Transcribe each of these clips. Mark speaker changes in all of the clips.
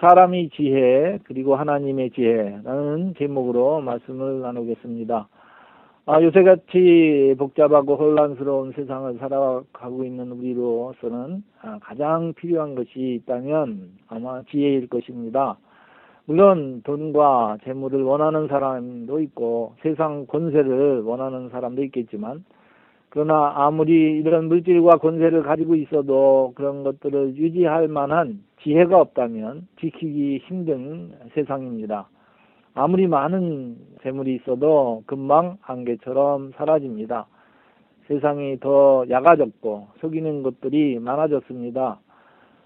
Speaker 1: 사람의 지혜 그리고 하나님의 지혜라는 제목으로 말씀을 나누겠습니다. 아, 요새같이 복잡하고 혼란스러운 세상을 살아가고 있는 우리로서는 아, 가장 필요한 것이 있다면 아마 지혜일 것입니다. 물론 돈과 재물을 원하는 사람도 있고 세상 권세를 원하는 사람도 있겠지만 그러나 아무리 이런 물질과 권세를 가지고 있어도 그런 것들을 유지할 만한 지혜가 없다면 지키기 힘든 세상입니다. 아무리 많은 재물이 있어도 금방 안개처럼 사라집니다. 세상이 더 약아졌고 속이는 것들이 많아졌습니다.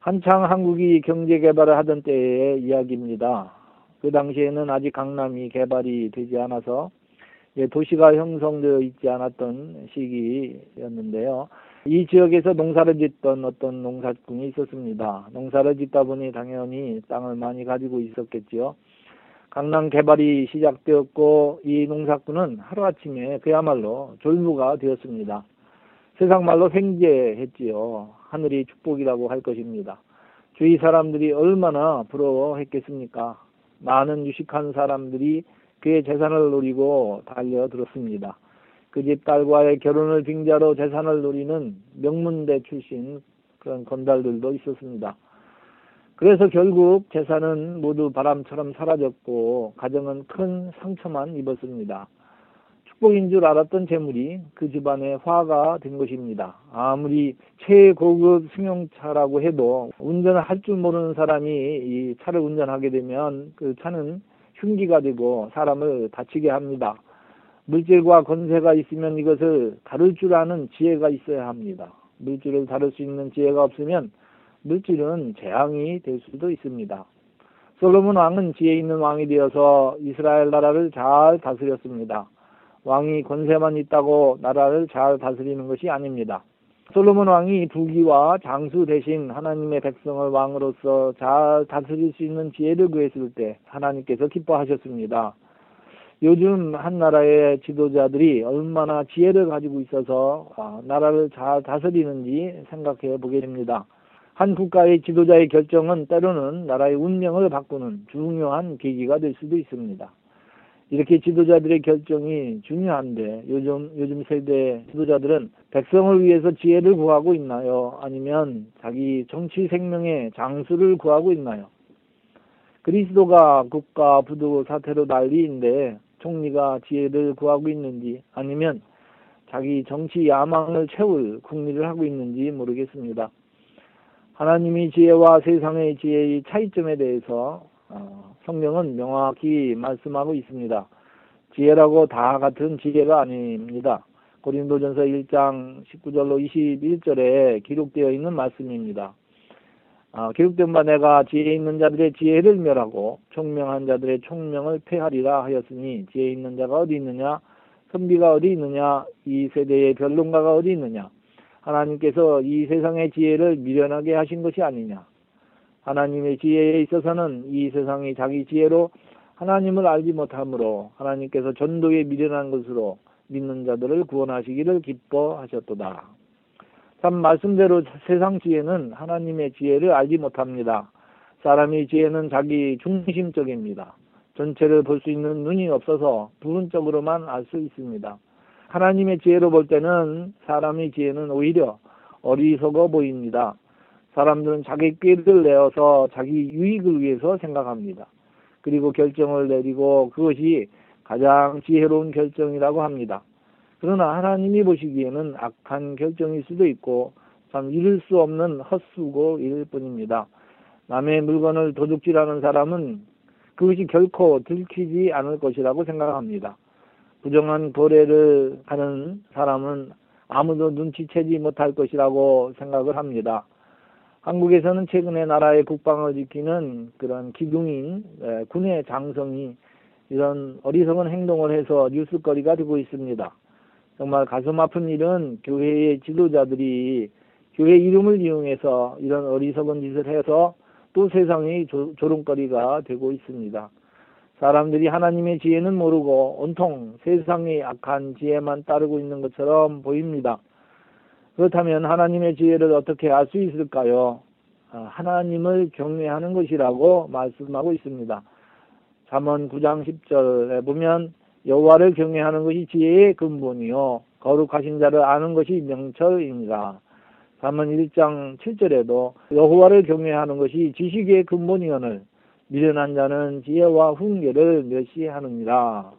Speaker 1: 한창 한국이 경제 개발을 하던 때의 이야기입니다. 그 당시에는 아직 강남이 개발이 되지 않아서 예, 도시가 형성되어 있지 않았던 시기였는데요. 이 지역에서 농사를 짓던 어떤 농사꾼이 있었습니다. 농사를 짓다 보니 당연히 땅을 많이 가지고 있었겠지요. 강남 개발이 시작되었고 이 농사꾼은 하루아침에 그야말로 졸부가 되었습니다. 세상 말로 횡재했지요. 하늘이 축복이라고 할 것입니다. 주위 사람들이 얼마나 부러워했겠습니까? 많은 유식한 사람들이 그의 재산을 노리고 달려들었습니다. 그 집 딸과의 결혼을 빙자로 재산을 노리는 명문대 출신 그런 건달들도 있었습니다. 그래서 결국 재산은 모두 바람처럼 사라졌고 가정은 큰 상처만 입었습니다. 축복인 줄 알았던 재물이 그 집안의 화가 된 것입니다. 아무리 최고급 승용차라고 해도 운전을 할 줄 모르는 사람이 이 차를 운전하게 되면 그 차는 흉기가 되고 사람을 다치게 합니다. 물질과 권세가 있으면 이것을 다룰 줄 아는 지혜가 있어야 합니다. 물질을 다룰 수 있는 지혜가 없으면 물질은 재앙이 될 수도 있습니다. 솔로몬 왕은 지혜 있는 왕이 되어서 이스라엘 나라를 잘 다스렸습니다. 왕이 권세만 있다고 나라를 잘 다스리는 것이 아닙니다. 솔로몬 왕이 부귀와 장수 대신 하나님의 백성을 왕으로서 잘 다스릴 수 있는 지혜를 구했을 때 하나님께서 기뻐하셨습니다. 요즘 한 나라의 지도자들이 얼마나 지혜를 가지고 있어서 아, 나라를 잘 다스리는지 생각해 보게 됩니다. 한 국가의 지도자의 결정은 때로는 나라의 운명을 바꾸는 중요한 계기가 될 수도 있습니다. 이렇게 지도자들의 결정이 중요한데 요즘 요즘 세대 지도자들은 백성을 위해서 지혜를 구하고 있나요? 아니면 자기 정치 생명의 장수를 구하고 있나요? 그리스도가 국가 부도 사태로 난리인데 총리가 지혜를 구하고 있는지 아니면 자기 정치 야망을 채울 국리를 하고 있는지 모르겠습니다. 하나님이 지혜와 세상의 지혜의 차이점에 대해서 어, 성경은 명확히 말씀하고 있습니다. 지혜라고 다 같은 지혜가 아닙니다. 고린도전서 1장 19절로 21절에 기록되어 있는 말씀입니다. 아, 기록된 바 내가 지혜 있는 자들의 지혜를 멸하고 총명한 자들의 총명을 폐하리라 하였으니 지혜 있는 자가 어디 있느냐? 선비가 어디 있느냐? 이 세대의 변론가가 어디 있느냐? 하나님께서 이 세상의 지혜를 미련하게 하신 것이 아니냐? 하나님의 지혜에 있어서는 이 세상이 자기 지혜로 하나님을 알지 못하므로 하나님께서 전도에 미련한 것으로 믿는 자들을 구원하시기를 기뻐하셨도다. 참 말씀대로 세상 지혜는 하나님의 지혜를 알지 못합니다. 사람의 지혜는 자기 중심적입니다. 전체를 볼 수 있는 눈이 없어서 부분적으로만 알 수 있습니다. 하나님의 지혜로 볼 때는 사람의 지혜는 오히려 어리석어 보입니다. 사람들은 자기 꾀를 내어서 자기 유익을 위해서 생각합니다. 그리고 결정을 내리고 그것이 가장 지혜로운 결정이라고 합니다. 그러나 하나님이 보시기에는 악한 결정일 수도 있고 참 이룰 수 없는 헛수고일 뿐입니다. 남의 물건을 도둑질하는 사람은 그것이 결코 들키지 않을 것이라고 생각합니다. 부정한 거래를 하는 사람은 아무도 눈치채지 못할 것이라고 생각을 합니다. 한국에서는 최근에 나라의 국방을 지키는 그런 기둥인 군의 장성이 이런 어리석은 행동을 해서 뉴스거리가 되고 있습니다. 정말 가슴 아픈 일은 교회의 지도자들이 교회 이름을 이용해서 이런 어리석은 짓을 해서 또 세상의 조, 조롱거리가 되고 있습니다. 사람들이 하나님의 지혜는 모르고 온통 세상의 악한 지혜만 따르고 있는 것처럼 보입니다. 그렇다면 하나님의 지혜를 어떻게 알 수 있을까요? 아, 하나님을 경외하는 것이라고 말씀하고 있습니다. 잠언 9장 10절에 보면 여호와를 경외하는 것이 지혜의 근본이요 거룩하신 자를 아는 것이 명철입니다. 잠언 1장 7절에도 여호와를 경외하는 것이 지식의 근본이오늘 미련한 자는 지혜와 훈계를 멸시하느니라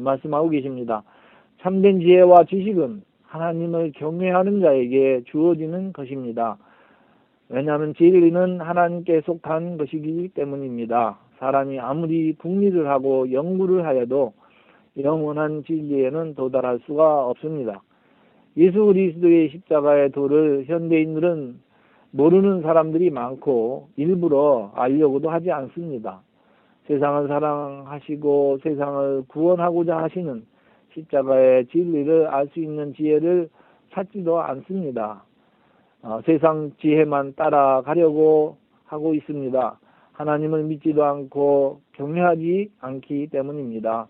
Speaker 1: 말씀하고 계십니다. 참된 지혜와 지식은 하나님을 경외하는 자에게 주어지는 것입니다. 왜냐하면 진리는 하나님께 속한 것이기 때문입니다. 사람이 아무리 궁리를 하고 연구를 하여도 영원한 진리에는 도달할 수가 없습니다. 예수 그리스도의 십자가의 도를 현대인들은 모르는 사람들이 많고 일부러 알려고도 하지 않습니다. 세상을 사랑하시고 세상을 구원하고자 하시는 십자가의 진리를 알 수 있는 지혜를 찾지도 않습니다. 어, 세상 지혜만 따라가려고 하고 있습니다. 하나님을 믿지도 않고 경외하지 않기 때문입니다.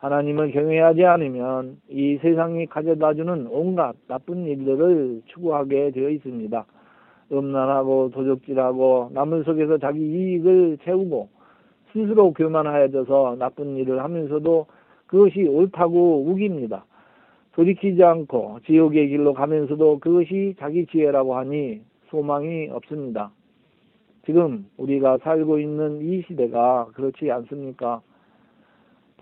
Speaker 1: 하나님을 경외하지 않으면 이 세상이 가져다주는 온갖 나쁜 일들을 추구하게 되어 있습니다. 음란하고 도적질하고 남을 속에서 자기 이익을 채우고 스스로 교만하여져서 나쁜 일을 하면서도 그것이 옳다고 우깁니다. 돌이키지 않고 지옥의 길로 가면서도 그것이 자기 지혜라고 하니 소망이 없습니다. 지금 우리가 살고 있는 이 시대가 그렇지 않습니까?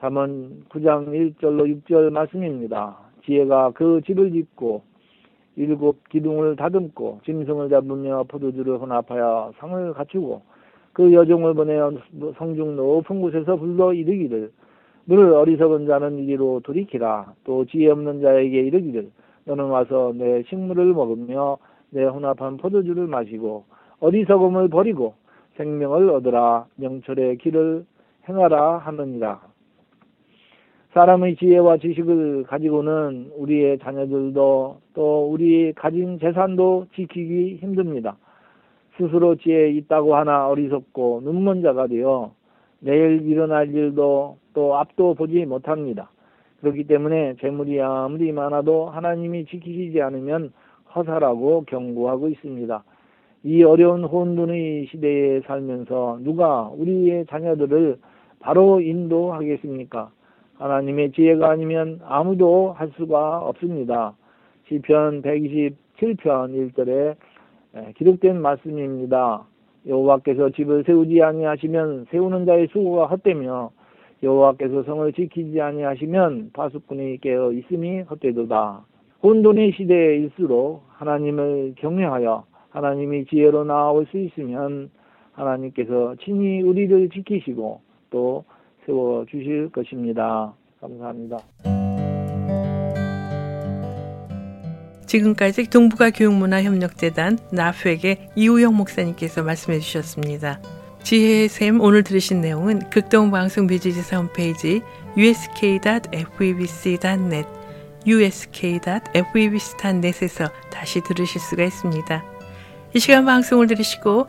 Speaker 1: 잠언 9장 1절로 6절 말씀입니다. 지혜가 그 집을 짓고 일곱 기둥을 다듬고 짐승을 잡으며 포도주를 혼합하여 상을 갖추고 그 여종을 보내어 성중 높은 곳에서 불러 이르기를 너를 어리석은 자는 이리로 돌이키라. 또 지혜 없는 자에게 이르기를 너는 와서 내 식물을 먹으며 내 혼합한 포도주를 마시고 어리석음을 버리고 생명을 얻으라. 명철의 길을 행하라 하느니라 사람의 지혜와 지식을 가지고는 우리의 자녀들도 또 우리 가진 재산도 지키기 힘듭니다. 스스로 지혜 있다고 하나 어리석고 눈먼 자가 되어 내일 일어날 일도 또 앞도 보지 못합니다. 그렇기 때문에 재물이 아무리 많아도 하나님이 지키시지 않으면 허사라고 경고하고 있습니다. 이 어려운 혼돈의 시대에 살면서 누가 우리의 자녀들을 바로 인도하겠습니까? 하나님의 지혜가 아니면 아무도 할 수가 없습니다. 시편 127편 1절에 기록된 말씀입니다. 여호와께서 집을 세우지 아니하시면 세우는 자의 수고가 헛되며 여호와께서 성을 지키지 아니하시면 파수꾼이 깨어 있음이 헛되도다. 혼돈의 시대일수록 하나님을 경외하여 하나님이 지혜로 나올 수 있으면 하나님께서 친히 우리를 지키시고 또 세워 주실 것입니다. 감사합니다.
Speaker 2: 지금까지 동북아 교육문화협력재단 나프에게 이우영 목사님께서 말씀해 주셨습니다. 지혜의 샘 오늘 들으신 내용은 극동방송 뮤지지사 홈페이지 usk.febc.net usk.febc.net에서 다시 들으실 수가 있습니다. 이 시간 방송을 들으시고